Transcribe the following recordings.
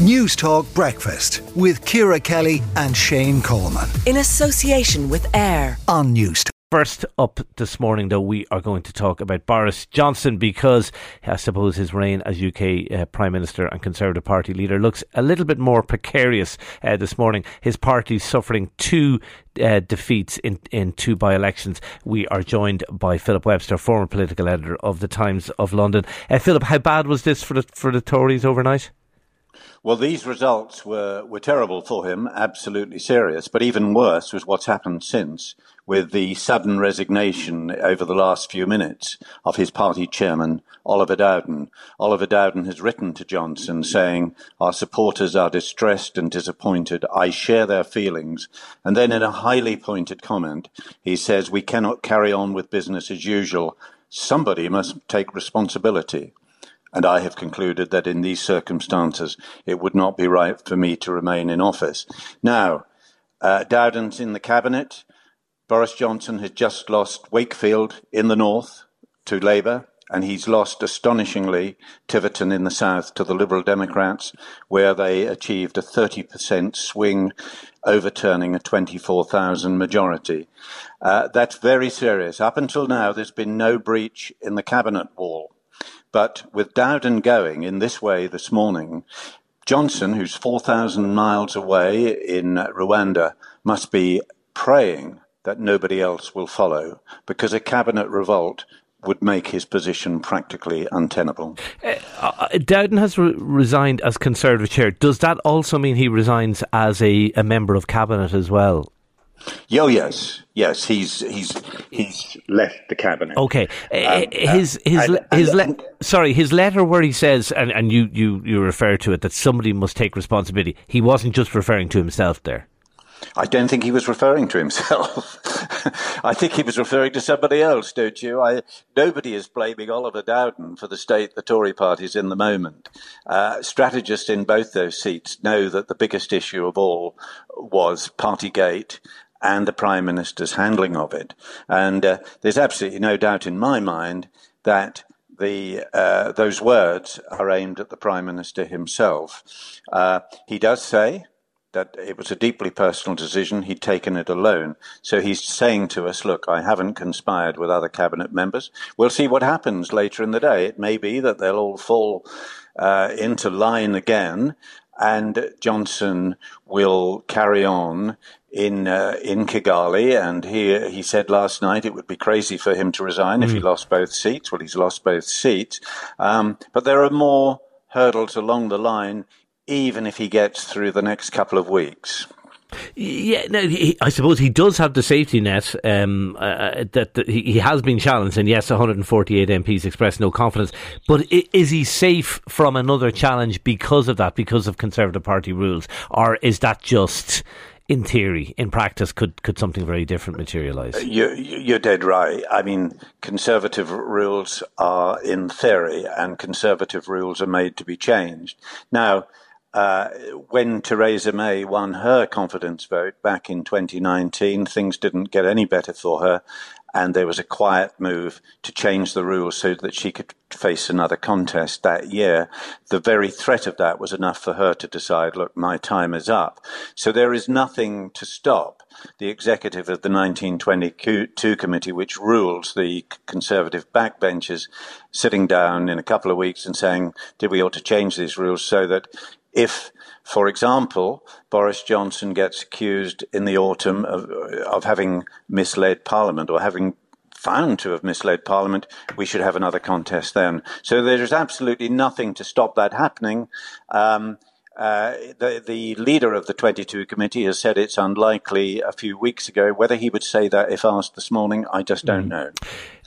News Talk Breakfast with Ciara Kelly and Shane Coleman. In association with AIR on News Talk. First up this morning, though, we are going to talk about Boris Johnson because I suppose his reign as UK uh, Prime Minister and Conservative Party leader looks a little bit more precarious uh, this morning. His party suffering two uh, defeats in, in two by elections. We are joined by Philip Webster, former political editor of the Times of London. Uh, Philip, how bad was this for the, for the Tories overnight? Well, these results were, were terrible for him, absolutely serious. But even worse was what's happened since with the sudden resignation over the last few minutes of his party chairman, Oliver Dowden. Oliver Dowden has written to Johnson saying, Our supporters are distressed and disappointed. I share their feelings. And then in a highly pointed comment, he says, We cannot carry on with business as usual. Somebody must take responsibility and I have concluded that in these circumstances it would not be right for me to remain in office. Now, uh, Dowden's in the cabinet. Boris Johnson has just lost Wakefield in the north to Labour, and he's lost astonishingly Tiverton in the south to the Liberal Democrats, where they achieved a 30% swing, overturning a 24,000 majority. Uh, that's very serious. Up until now, there's been no breach in the cabinet wall. But with Dowden going in this way this morning, Johnson, who's 4,000 miles away in Rwanda, must be praying that nobody else will follow because a cabinet revolt would make his position practically untenable. Uh, uh, Dowden has re- resigned as Conservative chair. Does that also mean he resigns as a, a member of cabinet as well? Oh yes, yes. He's he's he's left the cabinet. Okay, um, his his and, his le- sorry his letter where he says and, and you, you you refer to it that somebody must take responsibility. He wasn't just referring to himself there. I don't think he was referring to himself. I think he was referring to somebody else, don't you? I, nobody is blaming Oliver Dowden for the state the Tory party is in the moment. Uh, strategists in both those seats know that the biggest issue of all was Partygate and the Prime Minister's handling of it. And uh, there's absolutely no doubt in my mind that the, uh, those words are aimed at the Prime Minister himself. Uh, he does say that it was a deeply personal decision. He'd taken it alone. So he's saying to us, look, I haven't conspired with other cabinet members. We'll see what happens later in the day. It may be that they'll all fall uh, into line again and Johnson will carry on in uh, in Kigali. And he he said last night it would be crazy for him to resign mm. if he hmm. lost both seats. Well, he's lost both seats, um, but there are more hurdles along the line even if he gets through the next couple of weeks. Yeah, no, he, I suppose he does have the safety net um, uh, uh that, that, he has been challenged, and yes, 148 MPs expressed no confidence. But is he safe from another challenge because of that, because of Conservative Party rules, or is that just? In theory, in practice, could could something very different materialise? Uh, you're, you're dead right. I mean, conservative rules are in theory, and conservative rules are made to be changed. Now, uh, when Theresa May won her confidence vote back in 2019, things didn't get any better for her, and there was a quiet move to change the rules so that she could face another contest that year. The very threat of that was enough for her to decide, look, my time is up. So there is nothing to stop the executive of the 1922 committee, which rules the conservative backbenchers, sitting down in a couple of weeks and saying, did we ought to change these rules so that if, for example, Boris Johnson gets accused in the autumn of, of having misled Parliament or having found to have misled Parliament, we should have another contest then. So there is absolutely nothing to stop that happening. Um, uh, the, the leader of the 22 committee has said it's unlikely a few weeks ago. Whether he would say that if asked this morning, I just don't mm. know.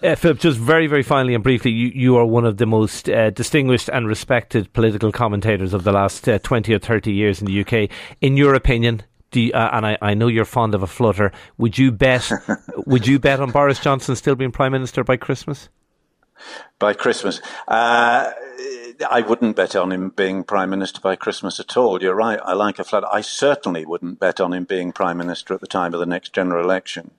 Uh, Philip, just very, very finally and briefly, you, you are one of the most uh, distinguished and respected political commentators of the last uh, 20 or 30 years in the UK. In your opinion, you, uh, and I, I know you're fond of a flutter, would you bet would you bet on Boris Johnson still being Prime Minister by Christmas? By Christmas. I wouldn't bet on him being prime minister by Christmas at all. You're right. I like a flood. I certainly wouldn't bet on him being prime minister at the time of the next general election,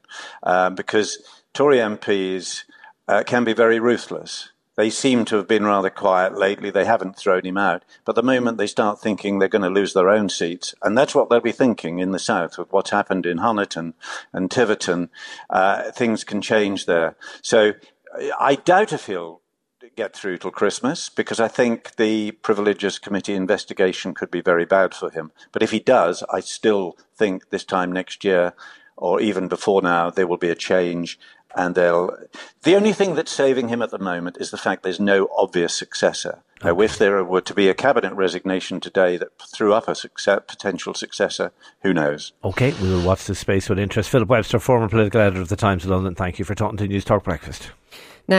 uh, because Tory MPs uh, can be very ruthless. They seem to have been rather quiet lately. They haven't thrown him out. But the moment they start thinking they're going to lose their own seats, and that's what they'll be thinking in the south with what's happened in Honiton and Tiverton, uh, things can change there. So I doubt if he'll get through till Christmas because I think the Privileges Committee investigation could be very bad for him. But if he does, I still think this time next year or even before now, there will be a change and they'll. The only thing that's saving him at the moment is the fact there's no obvious successor. Okay. Now, if there were to be a cabinet resignation today that threw up a success, potential successor, who knows? Okay, we will watch this space with interest. Philip Webster, former political editor of the Times of London, thank you for talking to News Talk Breakfast. Now-